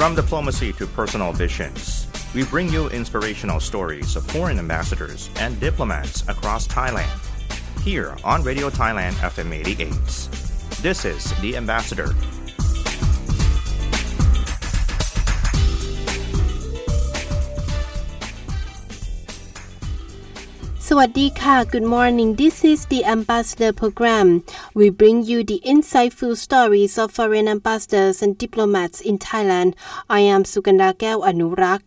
From diplomacy to personal visions, we bring you inspirational stories of foreign ambassadors and diplomats across Thailand. Here on Radio Thailand FM 88. This is The Ambassador. สวัสดีค่ะ Good morning this is the ambassador program we bring you the insightful stories of foreign ambassadors and diplomats in Thailand I am Sukanda Gao Anurak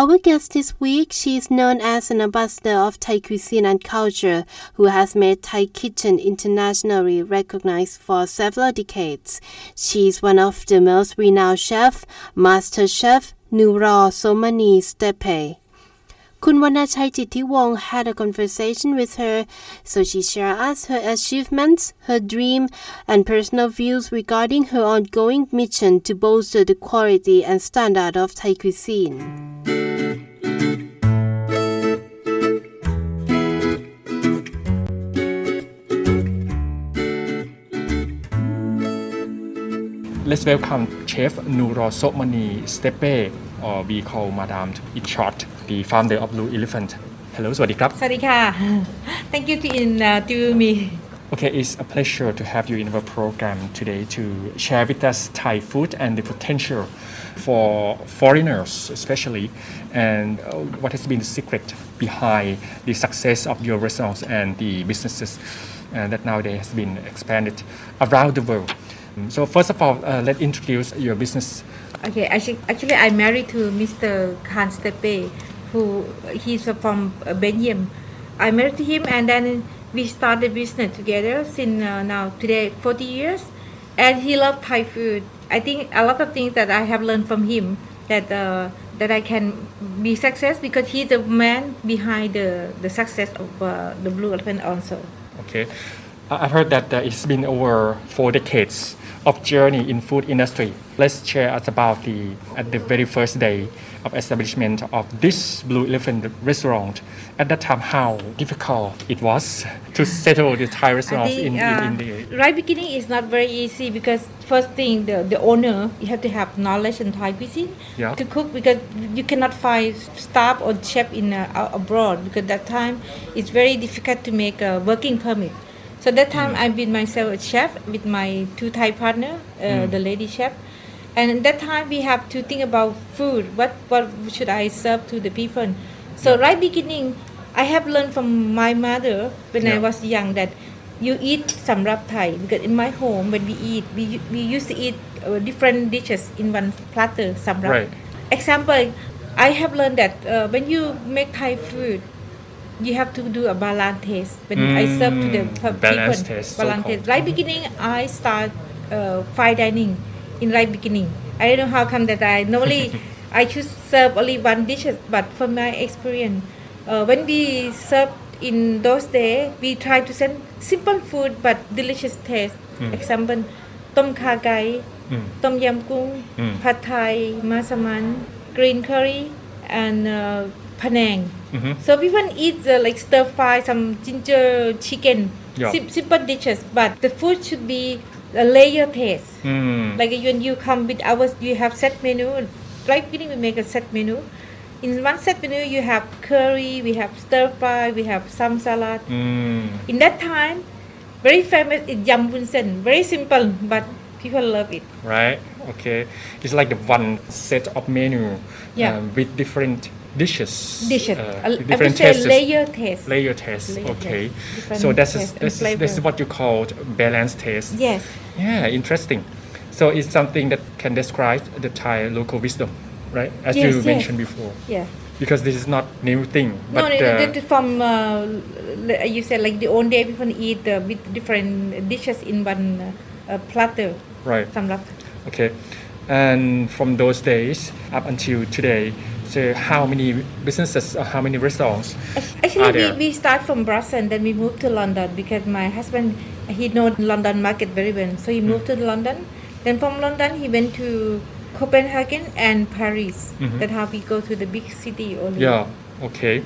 Our guest this week, she is known as an ambassador of Thai cuisine and culture who has made Thai kitchen internationally recognized for several decades. She is one of the most renowned chef, master chef Nooror So-Manee Steppe. Kunwana Wanachai had a conversation with her, so she shared us her achievements, her dream, and personal views regarding her ongoing mission to bolster the quality and standard of Thai cuisine. Let's welcome Chef Nooror So-Manee Steppe or we call Madame in short, the founder of Blue Elephant. Hello, สวัสดีครับ สวัสดีค่ะ Thank you to in uh, to me Okay, it's a pleasure to have you in our program today to share with us Thai food and the potential for foreigners, especially, and uh, what has been the secret behind the success of your restaurants and the businesses uh, that nowadays has been expanded around the world. So first of all, uh, let's introduce your business. Okay actually, actually I married to Mr. Khan Steppe who he's from uh, Belgium. I married to him and then we started business together since uh, now today 40 years. And he loved Thai food. I think a lot of things that I have learned from him that uh, that I can be success because he's the man behind the the success of uh, the Blue Elephant also. Okay, I've heard that uh, it's been over four decades of journey in food industry. Let's share us about the at the very first day of establishment of this Blue Elephant restaurant. At that time, how difficult it was to settle the Thai restaurants think in, uh, in, in the right beginning is not very easy because first thing the, the owner you have to have knowledge in Thai cuisine Yeah. to cook because you cannot find staff or chef in uh, abroad because that time it's very difficult to make a working permit. So that time I've been myself a chef with my two Thai partner, uh, the lady chef. And at that time we have to think about food. What what should I serve to the people? So right beginning, I have learned from my mother when I Yeah. was young that you eat samrap Thai because in my home when we eat we we used to eat uh, different dishes in one platter samrap. Right. Example, I have learned that uh, when you make Thai food, you have to do a balance test when mm, I serve to the people. Balance test. Balance so test. Right beginning, I start uh, fine dining in right beginning. I don't know how come that I normally I choose serve only one dishes, but from my experience, uh, when we serve in those days, we try to send simple food but delicious taste. Mm. Example, tom kha gai, mm. tom yam kung, mm. pad thai, masaman, green curry, and uh, Penang. Mm-hmm. So people eat the, like stir fry, some ginger chicken, yeah. Simple dishes. But the food should be a layer taste. Mm. Like when you come with ours, you have set menu. Right beginning, we make a set menu. In one set menu, you have curry, we have stir fry, we have some salad. Mm. In that time, very famous is yam Sen. Very simple, but people love it. Right. Okay. It's like the one set of menu yeah. um, with different dishes. Dishes. Uh, different I would say tastes. layer taste. Layer taste. Okay. So that's is that's, that's what you call balanced taste. Yes. Yeah. Interesting. So it's something that can describe the Thai local wisdom, right? As yes, you yes. mentioned before. Yeah. Because this is not new thing. But no, no, uh, from uh, you said like the old day people eat uh, with different dishes in one uh, platter. Right. samrap. Okay. And from those days up until today, so how many businesses or how many restaurants Actually, we, we start from Brussels, then we moved to London because my husband he know London market very well, so he Hmm. moved to London. Then from London he went to Copenhagen and Paris. That's how we go to the big city only. Mm-hmm. Yeah. Okay.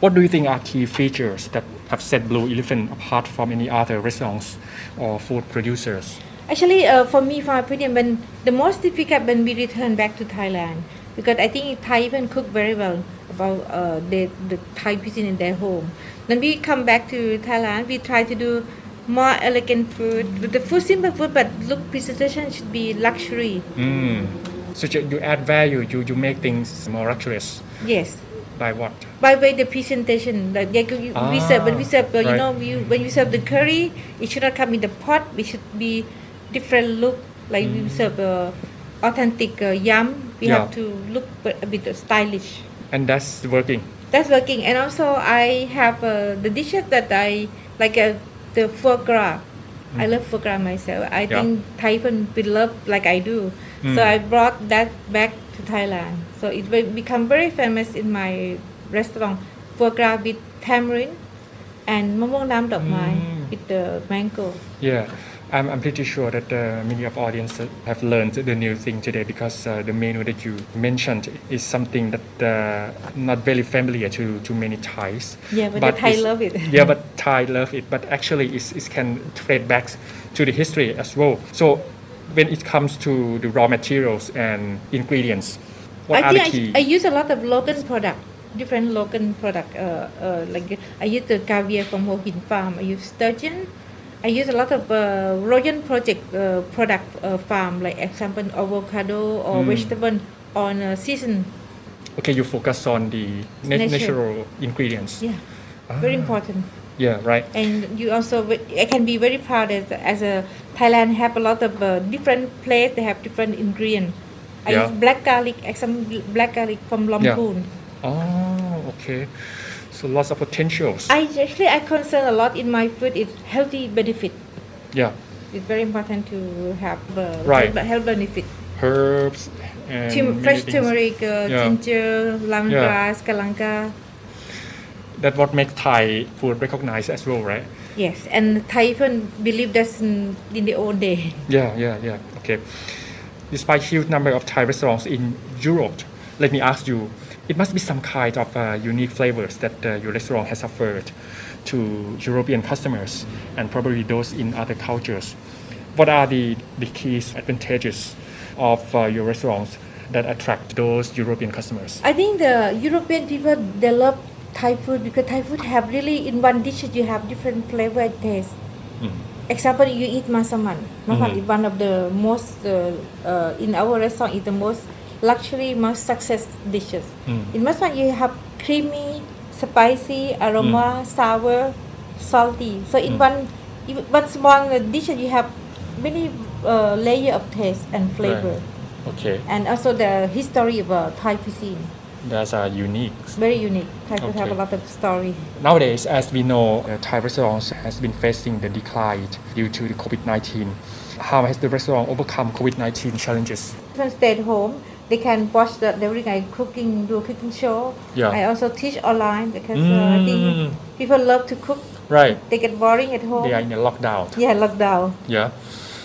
What do you think are key features that have set Blue Elephant apart from any other restaurants or food producers? Actually, uh, for me, for my opinion, when the most difficult when we return back to Thailand, because I think Thai even cook very well about uh, the the Thai cuisine in their home. When we come back to Thailand, we try to do more elegant food. The food simple food, but look presentation should be luxury. Mm. So you you add value. You you make things more luxurious. Yes. By what? By way the presentation, like yeah, you, we serve when we serve, uh, you know, we, when we serve the curry, it should not come in the pot. It should be different look. Like we serve uh, authentic uh, yam, we yeah. have to look a bit stylish. And that's working. That's working. And also, I have uh, the dishes that I like uh, the foie gras. Mm. I love foie gras myself. I yeah. think Thai people love like I do. Mm. So hmm. I brought that back to Thailand. So it will become very famous in my restaurant. Foie gras with tamarind and mamong nam dok mai hmm. with the mango. Yeah. I'm, I'm pretty sure that uh, many of audience have learned the new thing today because uh, the menu that you mentioned is something that uh, not very familiar to, to many Thais. Yeah, but the Thai love it. yeah, but Thai love it. But actually, it's, it can trade back to the history as well. So when it comes to the raw materials and ingredients, what I are the key? I, I use a lot of local product, different local product. Uh, uh, like I use the caviar from Hua Hin Farm. I use sturgeon. I use a lot of uh, Royal Project uh, product uh, farm, like example avocado or Mm. vegetable on uh, season. okay, you focus on the na- Nature. natural ingredients. Yeah, very important. Yeah, right. And you also, I can be very proud as, as a Thailand have a lot of uh, different place. They have different ingredient. I Yeah. use black garlic, some black garlic from Lamphun. Oh, okay. So lots of potentials. I actually I concern a lot in my food is healthy benefit. yeah. It's very important to have uh, Right. health- benefit. herbs and Tum- fresh turmeric, uh, Yeah. ginger, lemongrass, Yeah. kalanka. That what makes Thai food recognized as well, right? Yes, and Thai people believe that's in, in the old day. Yeah, yeah, yeah. Okay. Despite huge number of Thai restaurants in Europe, let me ask you, it must be some kind of uh, unique flavors that uh, your restaurant has offered to European customers and probably those in other cultures. What are the, the key advantages of uh, your restaurants that attract those European customers? I think the European people they love Thai food because Thai food have really in one dish you have different flavor and taste. Example, you eat masaman. Masaman Mhm. is one of the most uh, uh, in our restaurant is the most luxury, most success dishes. Mm. In masaman you have creamy, spicy, aroma, sour, salty. So in Mm. one in one small dish you have many uh, layer of taste and flavor, Okay, and also the history of uh, Thai cuisine. that's uh, unique. Very unique. Thai food have a lot of story. Nowadays, as we know, uh, Thai restaurants has been facing the decline due to the COVID-19. How has the restaurant overcome COVID-19 challenges? Stay at home. They can watch the every night cooking, do a cooking show. Yeah. I also teach online because uh, I Mm. think people love to cook. Right, They get boring at home. they are in a lockdown. Yeah, lockdown. Yeah.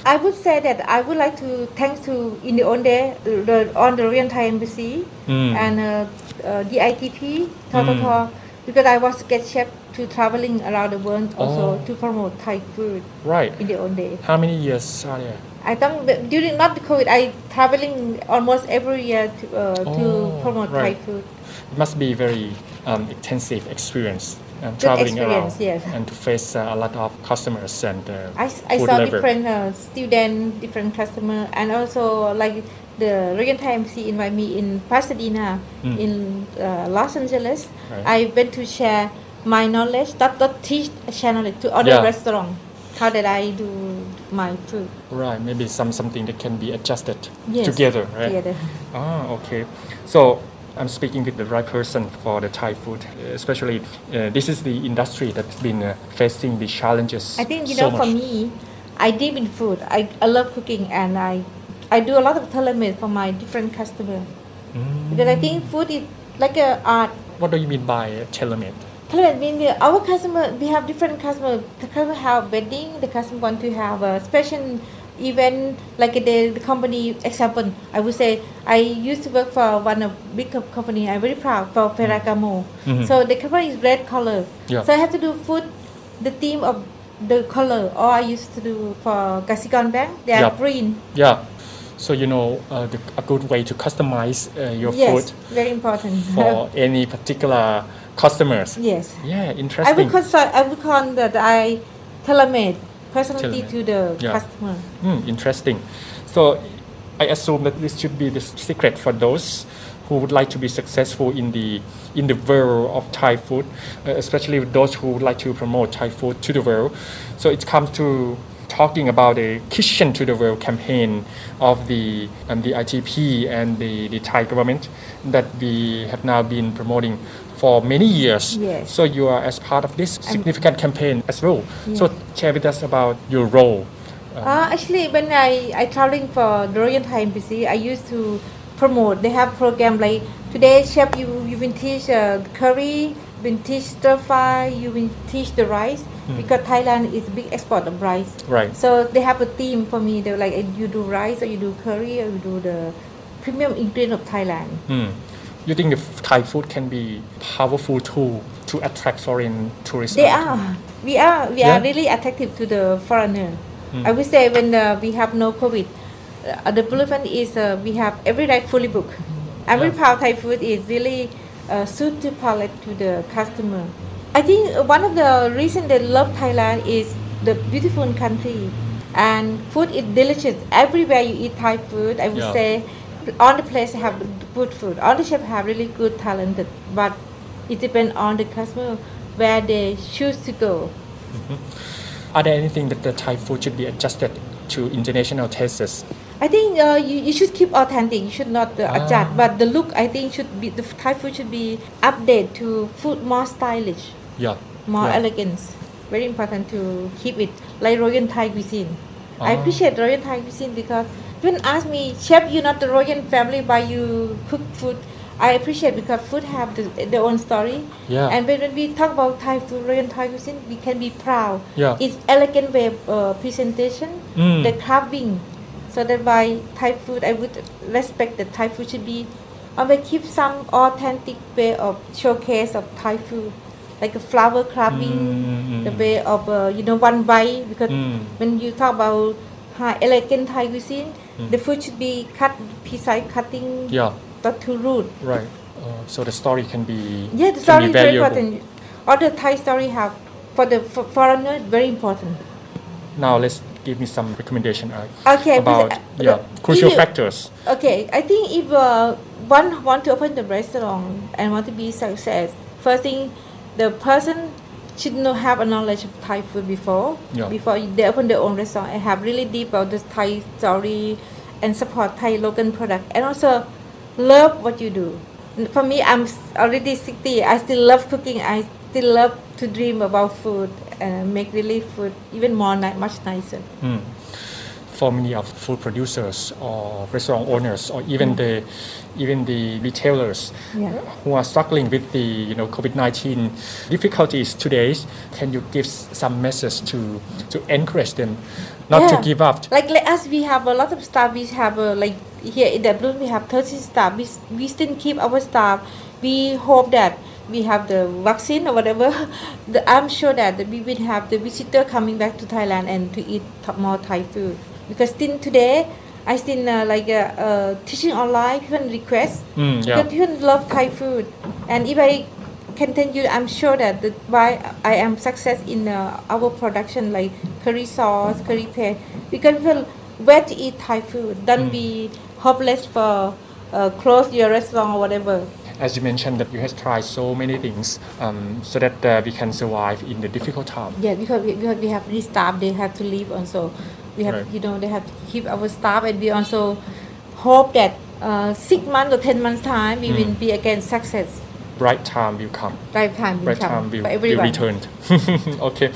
I would say that I would like to thanks to in the old day the, on the Korean Thai Embassy Mm. and uh, uh, DITP Toto Mm. because I was get chef to traveling around the world also Oh. to promote Thai food Right. in the old day. How many years are there? I think that during not the COVID, I traveling almost every year to uh, to Oh, promote Thai right. food. It must be very um, intensive experience Good traveling around yes. and to face uh, a lot of customers and uh, I, I saw lover. different uh, student, different customer, and also like the Royal Thai MC invite me in Pasadena, Mm. in uh, Los Angeles. Right. I went to share my knowledge, not not teach share knowledge to other Yeah. restaurant. How did I do my food? Right, maybe some something that can be adjusted Yes, together, right? Together. Ah, okay. So I'm speaking with the right person for the Thai food, especially uh, this is the industry that's been uh, facing the challenges. I think you so know for me, I deep in food. I, I love cooking and I I do a lot of tailor-made for my different customers Mm. because I think food is like a art. What do you mean by tailor-made? Tailor-made means our customer we have different customer. The customer have wedding. The customer want to have a special event like the, the company example. I would say I used to work for one of big company. I'm very proud for Ferragamo. Mhm. So the company is red color. Yeah. So I have to do food. The theme of the color. Or I used to do for Kasikorn Bank. They are Yup. green. Yeah. So you know uh, the, a good way to customize uh, your yes, food very important. for any particular customers. yes. Yeah, interesting. I would call I would call that I tailor-made personality Tailor-made. to the Yeah. customer. Hmm, interesting. So I assume that this should be the secret for those who would like to be successful in the in the world of Thai food, uh, especially those who would like to promote Thai food to the world. So it comes to talking about the kitchen to the world campaign of the um, the ITP and the, the Thai government that we have now been promoting for many years. Yes. So you are as part of this significant campaign as well. So share with us about your role. Uh, actually, when I I traveling for the Royal Thai Embassy, I used to promote. They have program like today, chef, you you will teach uh, curry, will teach stir fry, you will teach the rice because Thailand is a big export of rice. Right. So they have a theme for me. They're like, you do rice or you do curry or you do the premium ingredient of Thailand. Hmm. You think the Thai food can be powerful tool to attract foreign tourists? They are. We are. We Yeah? are really attractive to the foreigner. I would say when uh, we have no COVID, uh, the Bluefin is uh, we have every night fully booked. I'm Yeah. Thai food is really uh, suit to palate to the customer. I think uh, one of the reason they love Thailand is the beautiful country and food is delicious. Everywhere you eat Thai food, I would Yeah. say all the place have good food. All the chefs have really good talent, but it depends on the customer where they choose to go. Are there anything that the Thai food should be adjusted to international tastes? I think uh, you, you should keep authentic. You should not uh, Ah. adjust. But the look, I think, should be the Thai food should be updated to food more stylish, Yeah. more yeah. elegance. Very important to keep it like Royal Thai cuisine. I Ah. appreciate Royal Thai cuisine because when ask me, chef, you're not the Royal family, but you cook food. I appreciate because food have the, their own story. Yeah. And when, when we talk about Thai food, Royal Thai cuisine, we can be proud. Yeah. It's elegant way of uh, presentation, Mm. the carving. So that by Thai food, I would respect that Thai food should be, always keep some authentic way of showcase of Thai food, like a flower carving, Mm, mm, the mm. way of uh, you know one bite. Because Mm. when you talk about high elegant Thai cuisine, the food should be cut precise cutting, Yeah. not too rude. Right. Uh, so the story can be Yeah, the story is very important. All the Thai story have for the for foreigner very important. Now let's give me some recommendation uh, Okay, about uh, yeah crucial you- factors. Okay, I think if uh, one want to open the restaurant and want to be success, first thing, the person should know have a knowledge of Thai food before. Yeah. Before they open their own restaurant and have really deep about the Thai story and support Thai local product and also love what you do. For me, I'm already 60. I still love cooking. I still love to dream about food and make really food even more ni- much nicer. Mm. For many of food producers or restaurant owners or even the even the retailers Yeah. who are struggling with the you know COVID-19 difficulties today, can you give some message to to encourage them not to give up? Like like us, we have a lot of staff. We have uh, like here in the Blue, we have 30 staff. We, we still keep our staff. We hope that we have the vaccine or whatever. the, I'm sure that we will have the visitor coming back to Thailand and to eat th- more Thai food. Because still today, I still uh, like uh, uh, teaching online. People request. Mm, yeah. Because people love Thai food, and if I can tell you, I'm sure that the, why I am success in uh, our production like curry sauce, curry paste, because people wait to eat Thai food. Don't be hopeless for uh, close your restaurant or whatever. As you mentioned that you have tried so many things um, so that uh, we can survive in the difficult time. Yeah, because we, because we have this staff, they have to leave also we have right. you know they have to keep our staff and we also hope that uh, six months or ten months time we mm. will be again success bright time will come bright time will bright come time will, be returned. okay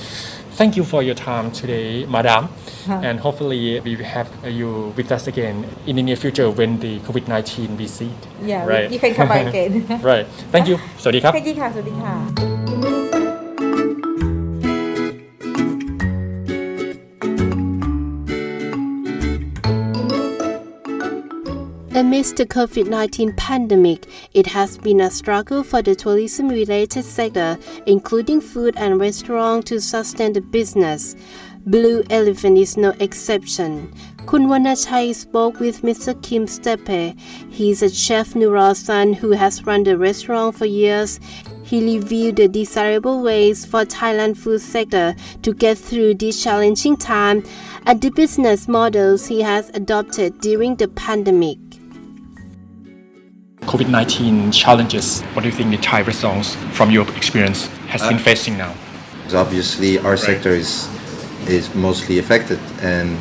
thank you for your time today, Madam. Huh. And hopefully we will have you with us again in the near future when the COVID-19 recede. Yeah, right. you can come back again. right. Thank you. สวัสดีครับ Thank you Amidst the COVID 19 pandemic, it has been a struggle for the tourism related sector, including food and restaurant, to sustain the business. Blue Elephant is no exception. Kun Wanachai spoke with Mr. Kim Steppe. is a chef Nurasan who has run the restaurant for years. He reviewed the desirable ways for Thailand food sector to get through this challenging time and the business models he has adopted during the pandemic. COVID 19 challenges, what do you think the Thai restaurants, from your experience, has been facing now? Obviously, our sector is is mostly affected, and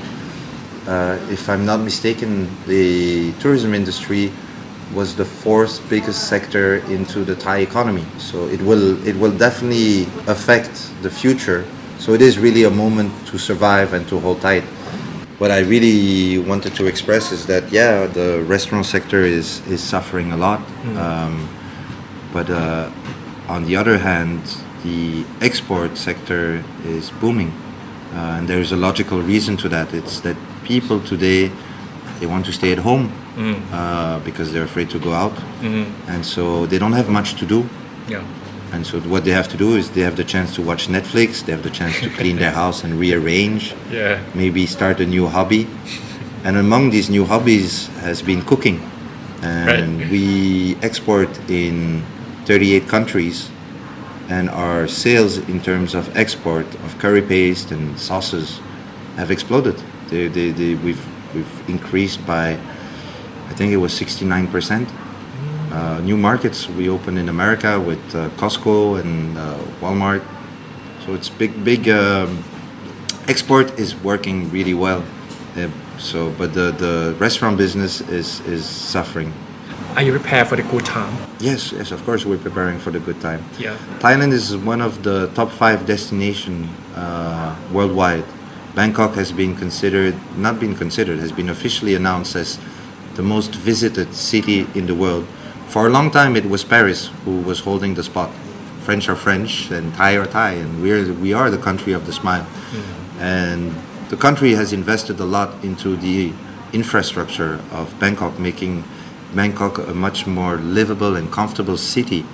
uh, if I'm not mistaken, the tourism industry was the fourth biggest sector into the Thai economy. So it will it will definitely affect the future. So it is really a moment to survive and to hold tight. What I really wanted to express is that yeah, the restaurant sector is is suffering a lot, um, but uh, on the other hand, the export sector is booming, uh, and there is a logical reason to that. It's that people today they want to stay at home uh, because they're afraid to go out, and so they don't have much to do. Yeah. And so what they have to do is they have the chance to watch Netflix, they have the chance to clean their house and rearrange, Yeah. maybe start a new hobby. And among these new hobbies has been cooking. And Right. we export in 38 countries and our sales in terms of export of curry paste and sauces have exploded. They, they, they, we've, we've increased by, I think it was 69%. Uh, new markets we opened in America with uh, Costco and uh, Walmart. So it's big, big. Um, export is working really well. Uh, so, but the, the restaurant business is is suffering. Are you prepared for the good time? Yes, yes, of course we're preparing for the good time. Yeah. Thailand is one of the top five destination uh, worldwide. Bangkok has been considered, not been considered, has been officially announced as the most visited city in the world. For a long time, it was Paris who was holding the spot. French are French and Thai are Thai, and we're we are the country of the smile. Mm-hmm. And the country has invested a lot into the infrastructure of Bangkok, making Bangkok a much more livable and comfortable city.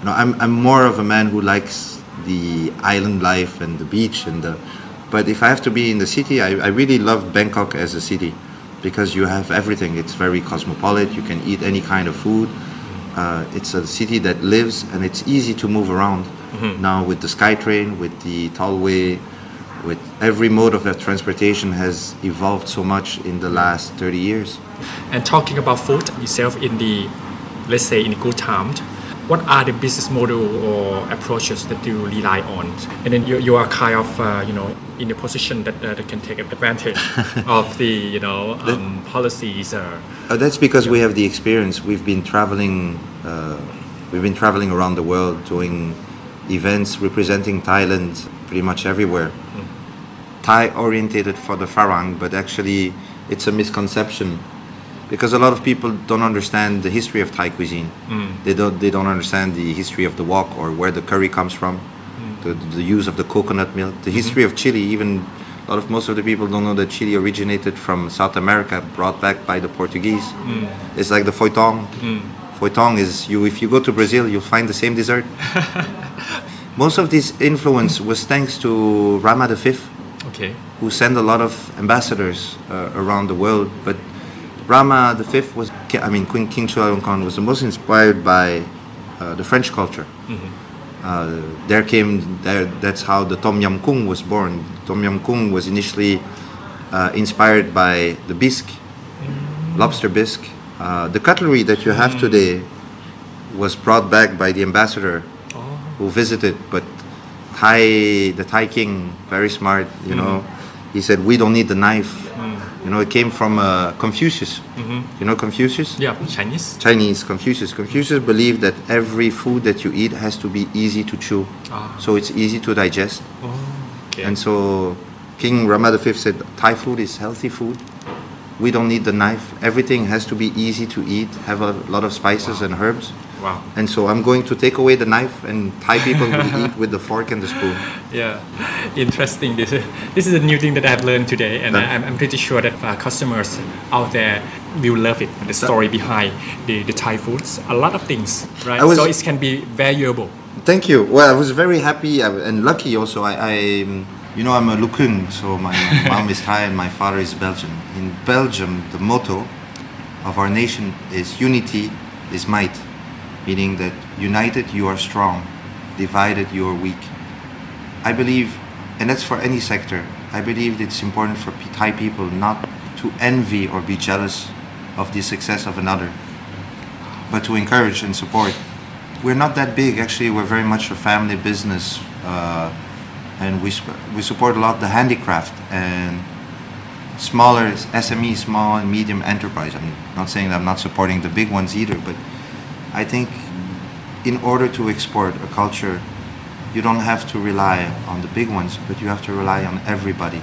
You know, I'm, I'm more of a man who likes the island life and the beach and the, but if I have to be in the city, I, I really love Bangkok as a city because you have everything. It's very cosmopolitan. You can eat any kind of food. Uh, it's a city that lives and it's easy to move around. Now with the SkyTrain, with the tollway, with every mode of that transportation has evolved so much in the last 30 years. And talking about food itself in the, let's say, in the good times, what are the business model or approaches that you rely on? And then you, you are kind of, uh, you know, in a position that, uh, that can take advantage of the, you know, um, policies. Uh, Uh, that's because we have the experience. We've been traveling. Uh, we've been traveling around the world doing events representing Thailand pretty much everywhere. Thai orientated for the Farang, but actually it's a misconception because a lot of people don't understand the history of Thai cuisine. Mm. They don't. They don't understand the history of the wok or where the curry comes from, mm. the, the use of the coconut milk, the mm-hmm. history of chili. Even a lot of most of the people don't know that chili originated from South America, brought back by the Portuguese. Mm. It's like the foi thong. Foitong is you. If you go to Brazil, you'll find the same dessert. most of this influence was thanks to Rama V okay. who sent a lot of ambassadors uh, around the world. But Rama V was, I mean, Queen King Chulalongkorn was the most inspired by uh, the French culture. Uh, there came, there, that's how the Tom Yam Kung was born. Tom Yam Kung was initially uh, inspired by the bisque, lobster bisque. Uh, the cutlery that you have today was brought back by the ambassador who visited, but Thai, the Thai king, very smart, you know, he said, we don't need the knife. You know, it came from uh, Confucius. You know Confucius? Yeah, Chinese. Chinese Confucius. Confucius believed that every food that you eat has to be easy to chew, Ah. so it's easy to digest. Oh, Okay. And so King Rama V said, Thai food is healthy food. We don't need the knife. Everything has to be easy to eat, have a lot of spices and herbs. Wow. And so I'm going to take away the knife, and Thai people will eat with the fork and the spoon. Yeah, interesting. This is, this is a new thing that I've learned today, and. I'm, I'm pretty sure that uh, customers out there will love it. The story behind the, the Thai foods, a lot of things, right? I was- so it can be valuable. Thank you. Well, I was very happy and lucky also. I, I you know, I'm a Lukung, so my mom is Thai and my father is Belgian. In Belgium, the motto of our nation is unity is might, meaning that united you are strong, divided you are weak. I believe, and that's for any sector, I believe it's important for Thai people not to envy or be jealous of the success of another, but to encourage and support. We're not that big, actually, we're very much a family business, uh, and we, we support a lot the handicraft and smaller SME, small and medium enterprise. I'm not saying that I'm not supporting the big ones either, but I think in order to export a culture, you don't have to rely on the big ones, but you have to rely on everybody.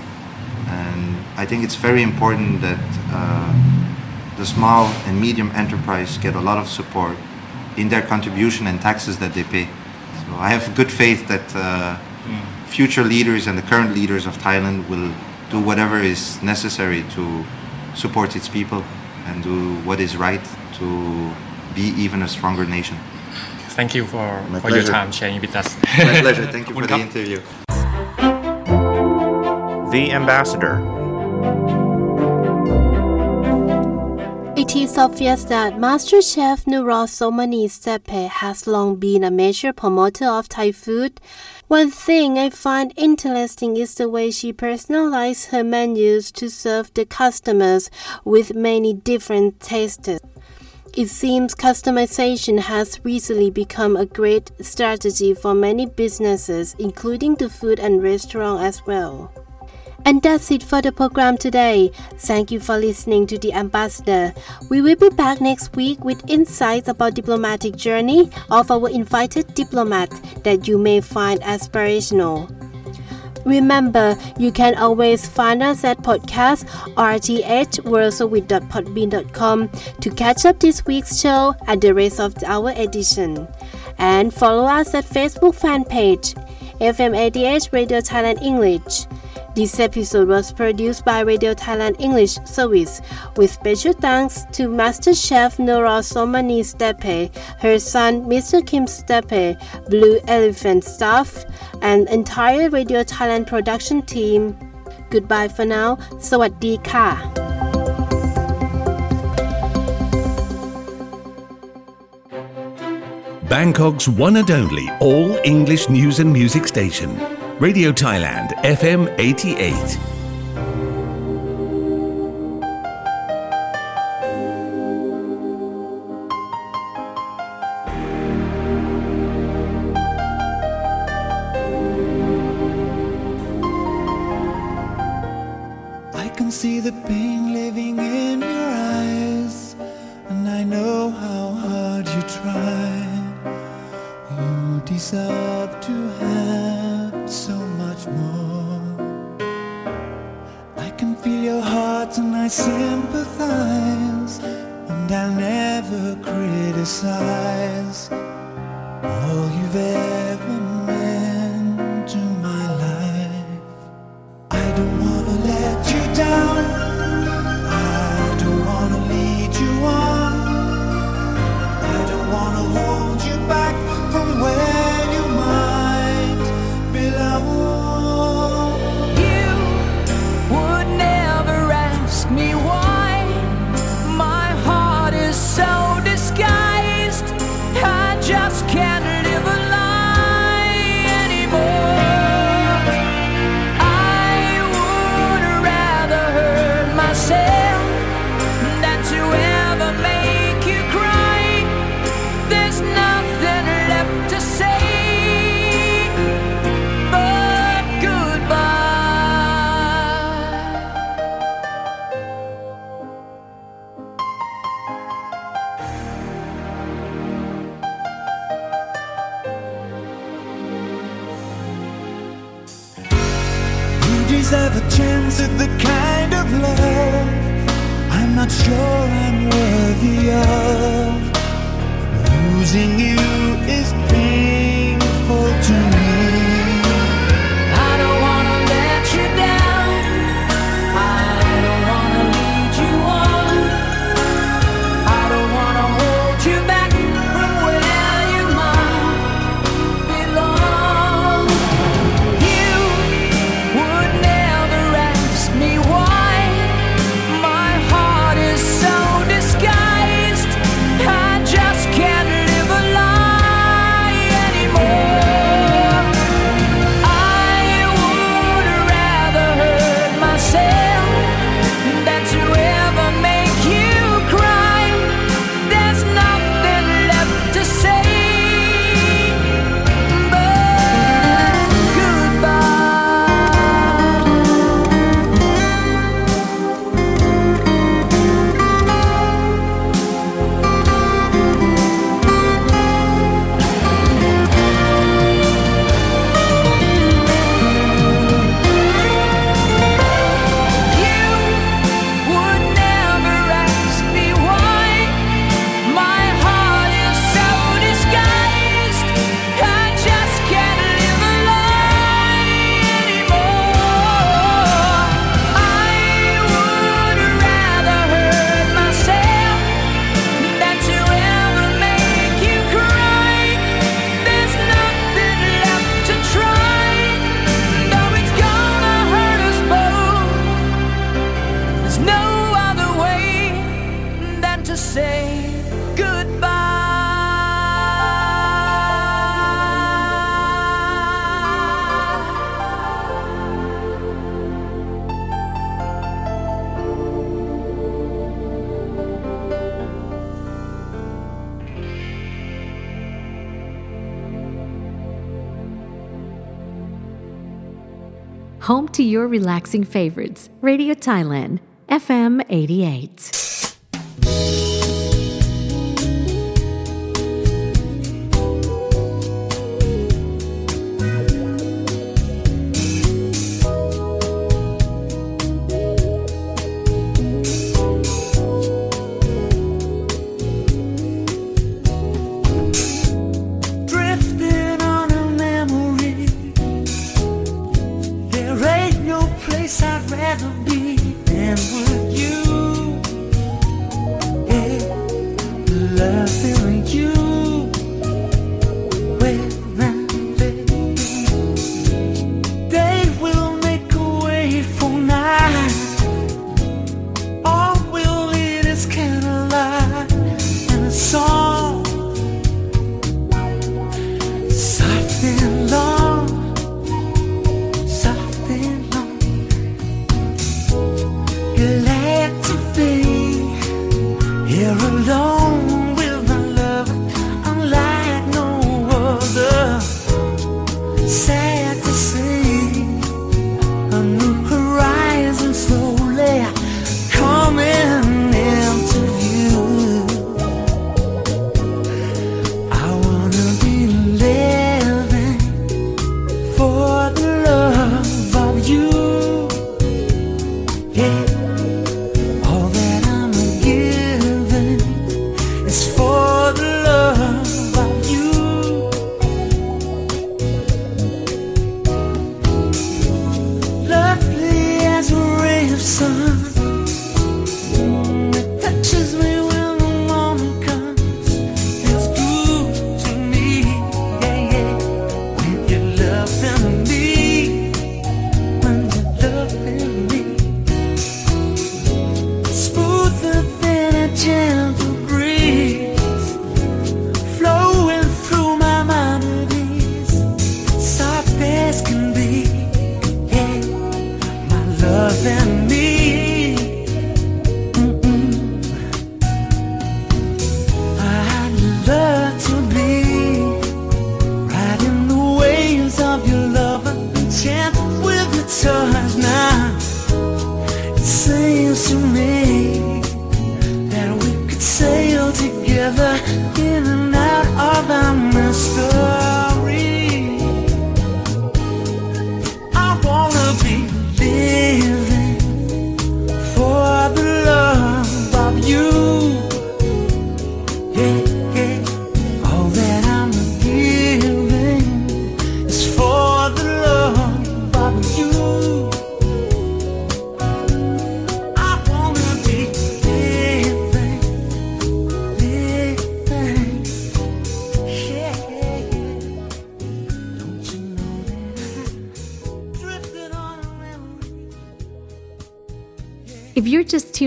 And I think it's very important that uh, the small and medium enterprise get a lot of support in their contribution and taxes that they pay. So I have good faith that uh, future leaders and the current leaders of Thailand will do whatever is necessary to support its people and do what is right to be even a stronger nation. Thank you for, for your time sharing with us. My pleasure. Thank you for the interview. The Ambassador. It is obvious that Master Chef Nooror So-Manee Steppe has long been a major promoter of Thai food. One thing I find interesting is the way she personalized her menus to serve the customers with many different tastes. It seems customization has recently become a great strategy for many businesses, including the food and restaurant as well. And that's it for the program today. Thank you for listening to The Ambassador. We will be back next week with insights about diplomatic journey of our invited diplomat that you may find aspirational. Remember, you can always find us at podcast rthworldservice.podbean.com to catch up this week's show and the rest of our edition. And follow us at Facebook fan page FM88 Radio Thailand English. This episode was produced by Radio Thailand English Service with special thanks to Master Chef Nooror So-Manee Steppe, her son Mr. Kim Steppe, Blue Elephant staff, and entire Radio Thailand production team. Goodbye for now. สวัสดีค่ะ Bangkok's one and only all English news and music station. Radio Thailand FM 88. Favorites. Radio Thailand, FM 88.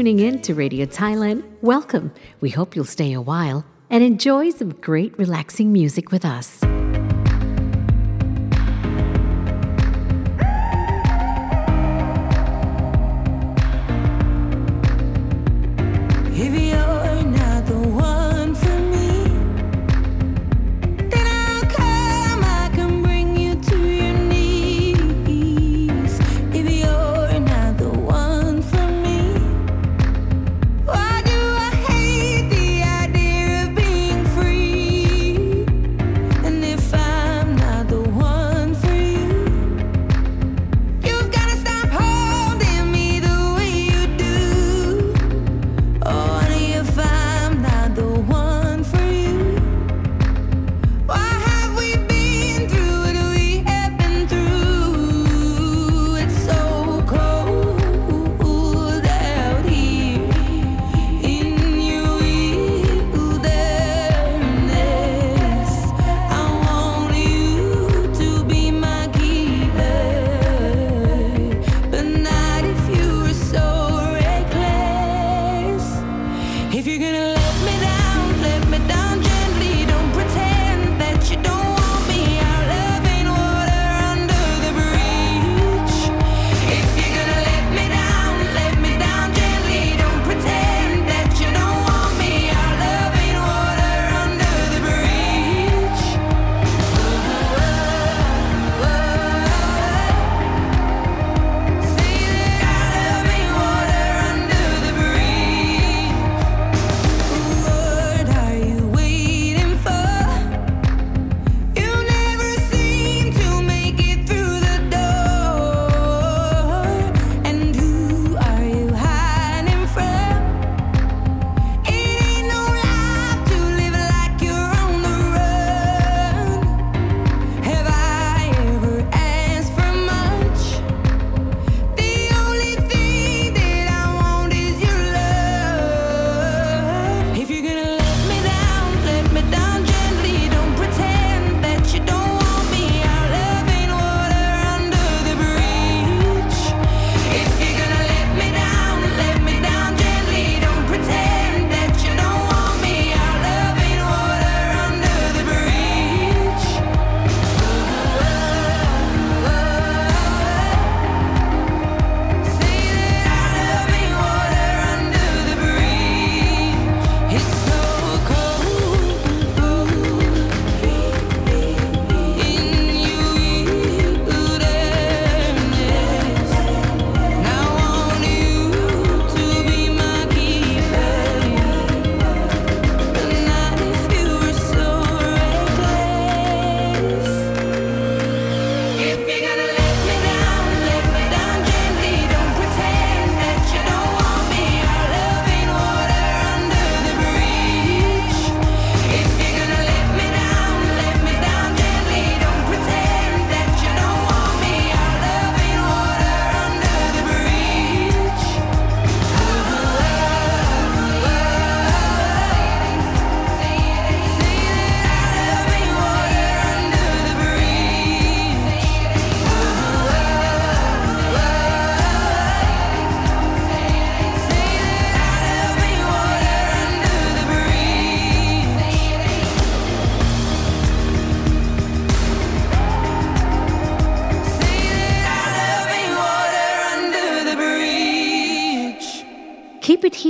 tuning in to Radio Thailand, welcome. We hope you'll stay a while and enjoy some great relaxing music with us.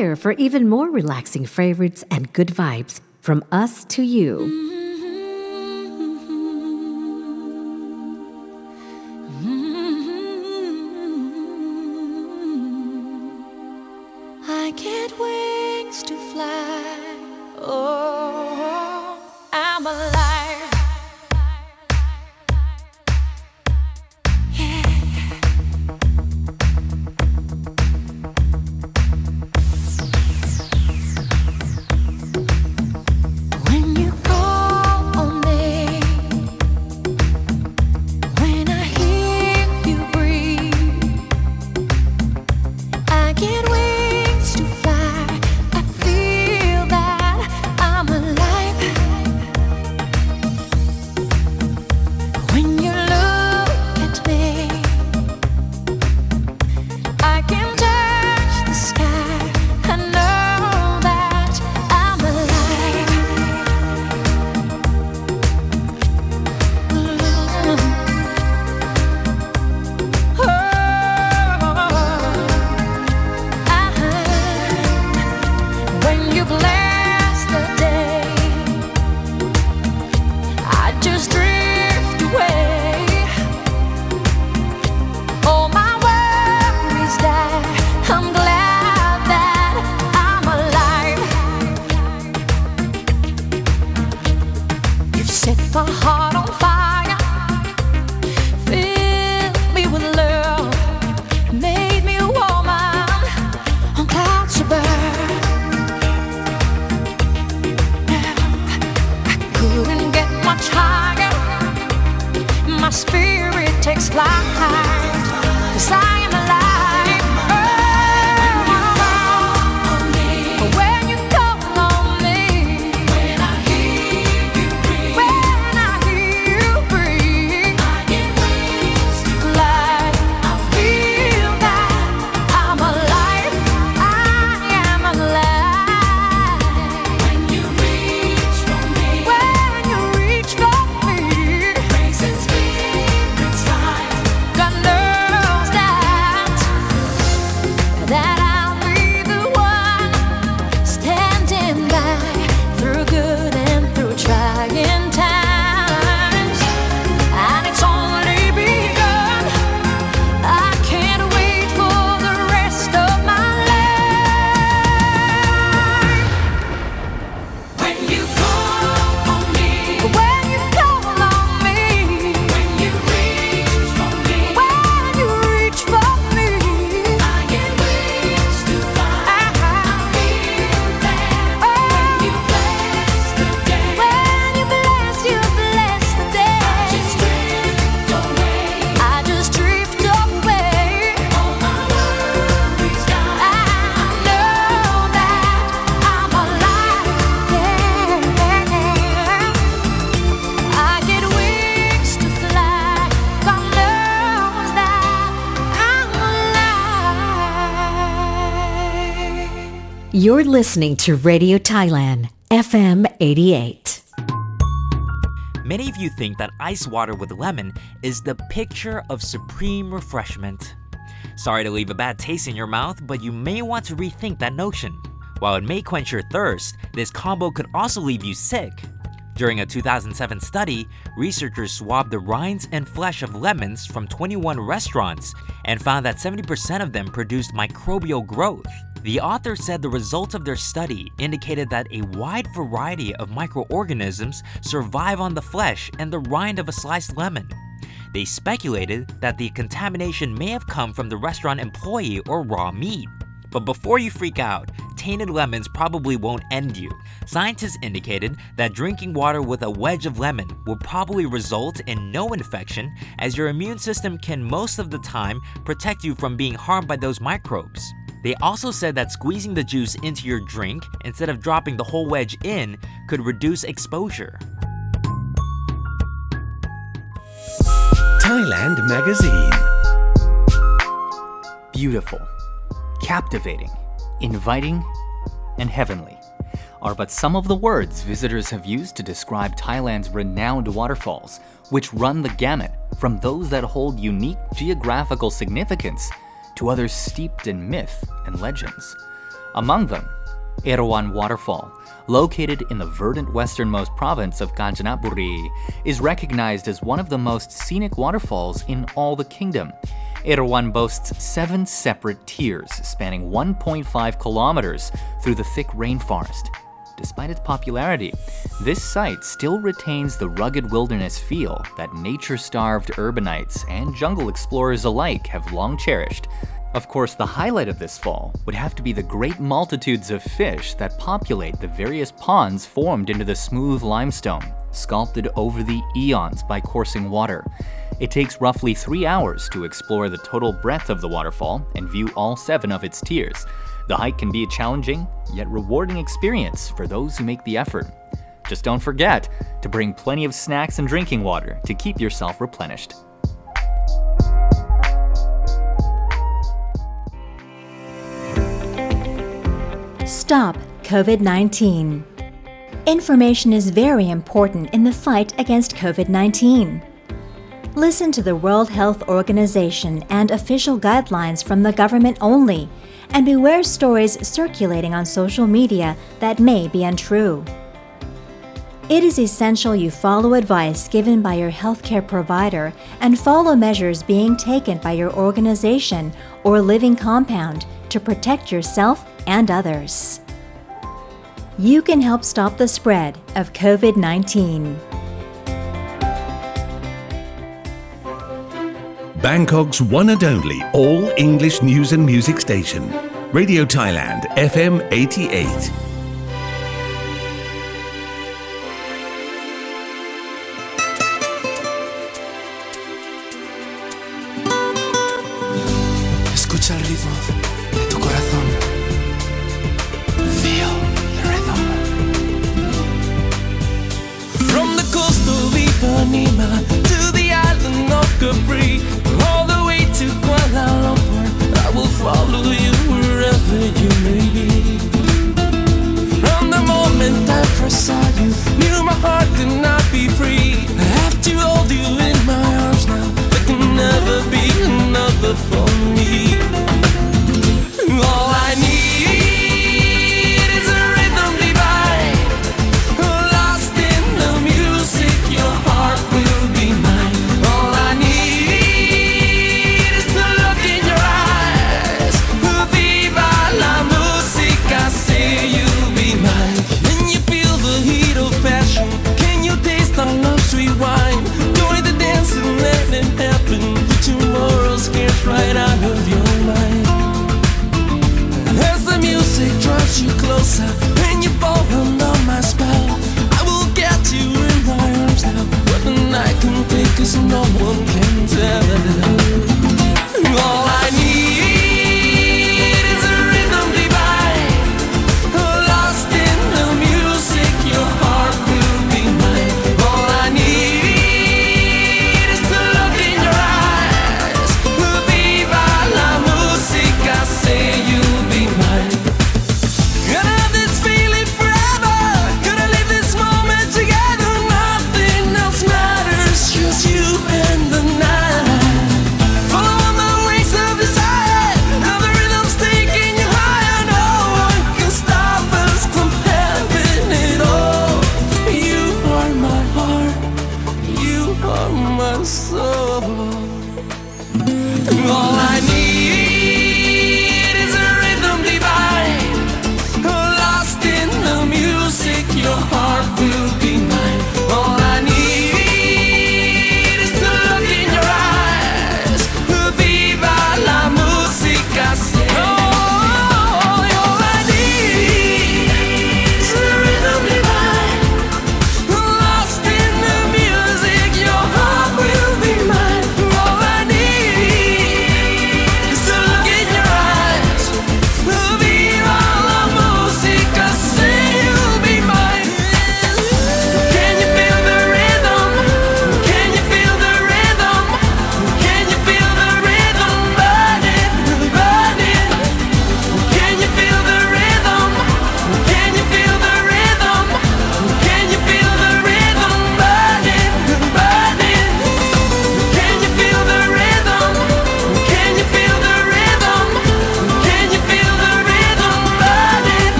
here for even more relaxing favorites and good vibes from us to you. You're listening to Radio Thailand, FM 88. Many of you think that ice water with lemon is the picture of supreme refreshment. Sorry to leave a bad taste in your mouth, but you may want to rethink that notion. While it may quench your thirst, this combo could also leave you sick. During a 2007 study, researchers swabbed the rinds and flesh of lemons from 21 restaurants and found that 70% of them produced microbial growth. The author said the results of their study indicated that a wide variety of microorganisms survive on the flesh and the rind of a sliced lemon. They speculated that the contamination may have come from the restaurant employee or raw meat. But before you freak out, tainted lemons probably won't end you. Scientists indicated that drinking water with a wedge of lemon will probably result in no infection, as your immune system can most of the time protect you from being harmed by those microbes. They also said that squeezing the juice into your drink instead of dropping the whole wedge in could reduce exposure. Thailand Magazine. Beautiful, captivating, inviting, and heavenly are but some of the words visitors have used to describe Thailand's renowned waterfalls, which run the gamut from those that hold unique geographical significance to others steeped in myth and legends. Among them, Erawan Waterfall, located in the verdant westernmost province of Kanchanaburi, is recognized as one of the most scenic waterfalls in all the kingdom. Erawan boasts seven separate tiers spanning 1.5 kilometers through the thick rainforest. Despite its popularity, this site still retains the rugged wilderness feel that nature starved urbanites and jungle explorers alike have long cherished. Of course, the highlight of this fall would have to be the great multitudes of fish that populate the various ponds formed into the smooth limestone, sculpted over the eons by coursing water. It takes roughly three hours to explore the total breadth of the waterfall and view all seven of its tiers. The hike can be a challenging, yet rewarding experience for those who make the effort. Just don't forget to bring plenty of snacks and drinking water to keep yourself replenished. Stop COVID 19. Information is very important in the fight against COVID 19. Listen to the World Health Organization and official guidelines from the government only, and beware stories circulating on social media that may be untrue. It is essential you follow advice given by your healthcare provider and follow measures being taken by your organization or living compound to protect yourself and others. You can help stop the spread of COVID 19. Bangkok's one and only all English news and music station. Radio Thailand, FM 88.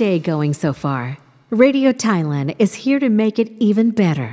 Day going so far? Radio Thailand is here to make it even better.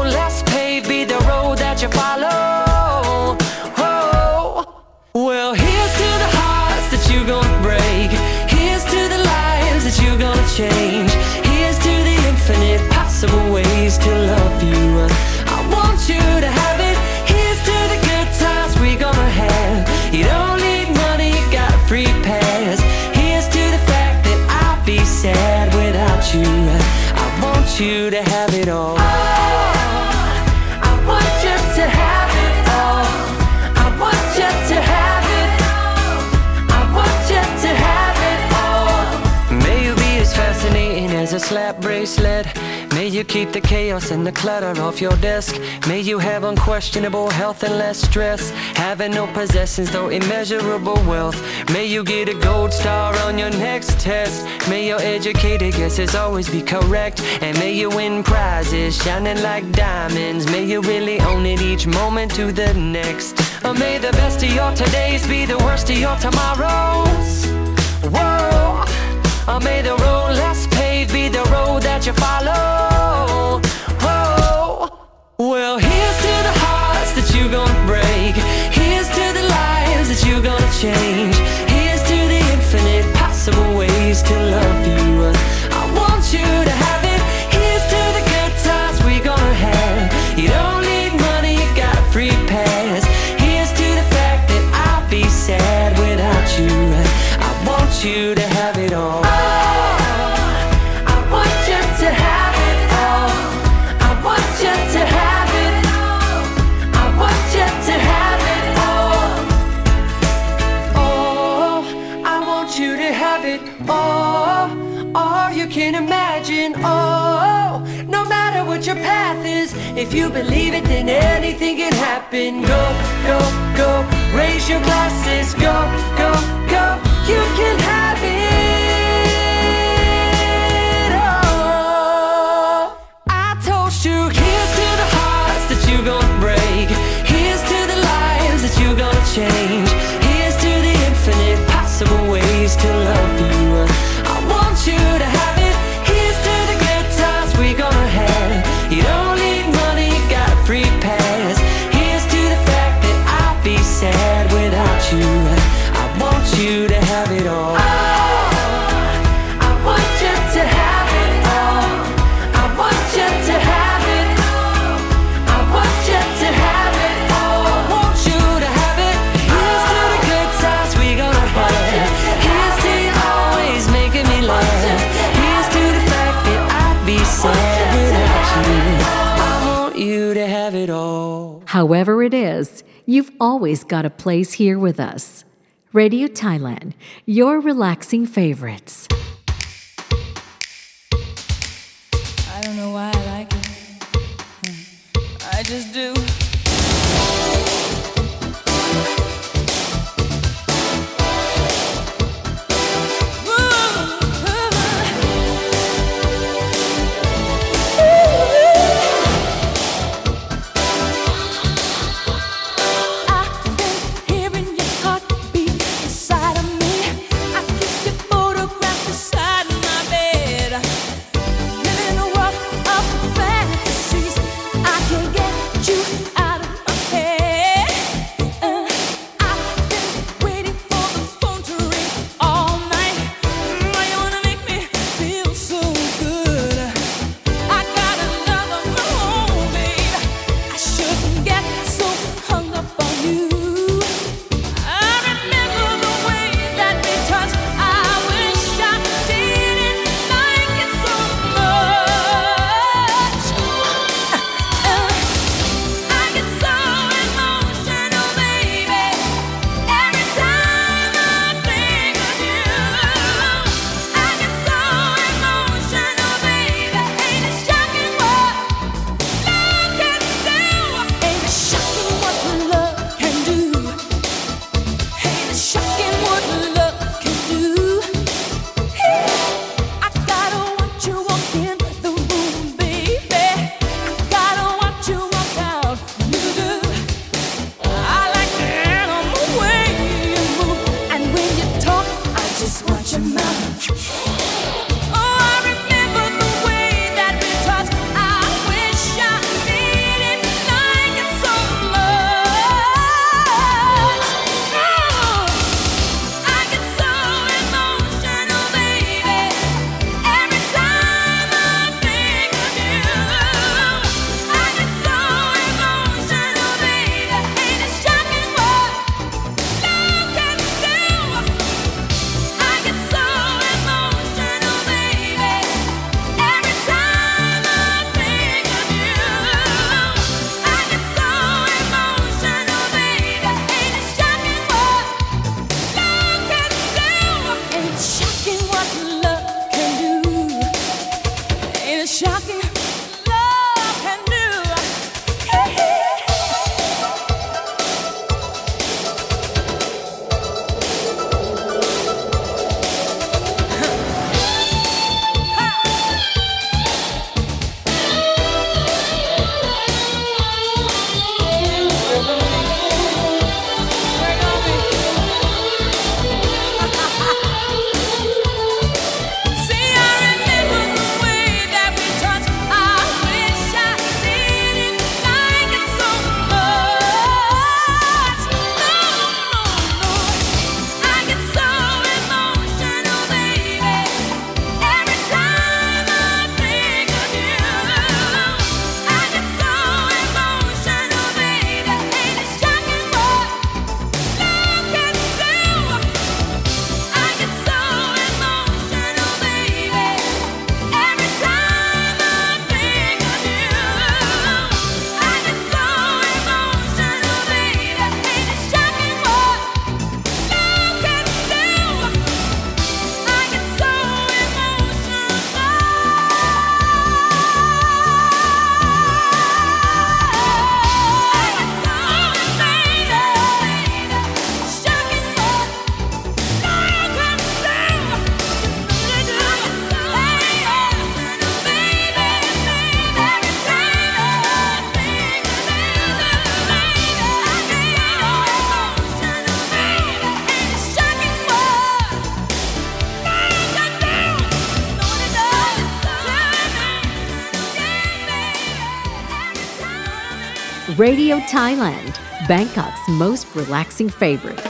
you follow. Oh, well, here's to the hearts that you're gonna break. Here's to the lives that you're gonna change. Here's to the infinite possible ways to love you. I want you to slap bracelet. May you keep the chaos and the clutter off your desk. May you have unquestionable health and less stress. Having no possessions, though immeasurable wealth. May you get a gold star on your next test. May your educated guesses always be correct. And may you win prizes shining like diamonds. May you really own it each moment to the next. Or may the best of your todays be the worst of your tomorrows. Whoa. Or may the road less paved be the road that you follow. Whoa. Well, here's to the hearts that you're gonna break. Here's to the lives that you're gonna change. believe it, then anything can happen. Go, go, go, raise your glasses. Go, go, go, you can have it all. I toast you, here's to the hearts that you're gonna break. Here's to the lives that you're gonna change. However, it is, you've always got a place here with us. Radio Thailand, your relaxing favorites. shock Radio Thailand, Bangkok's most relaxing favorites.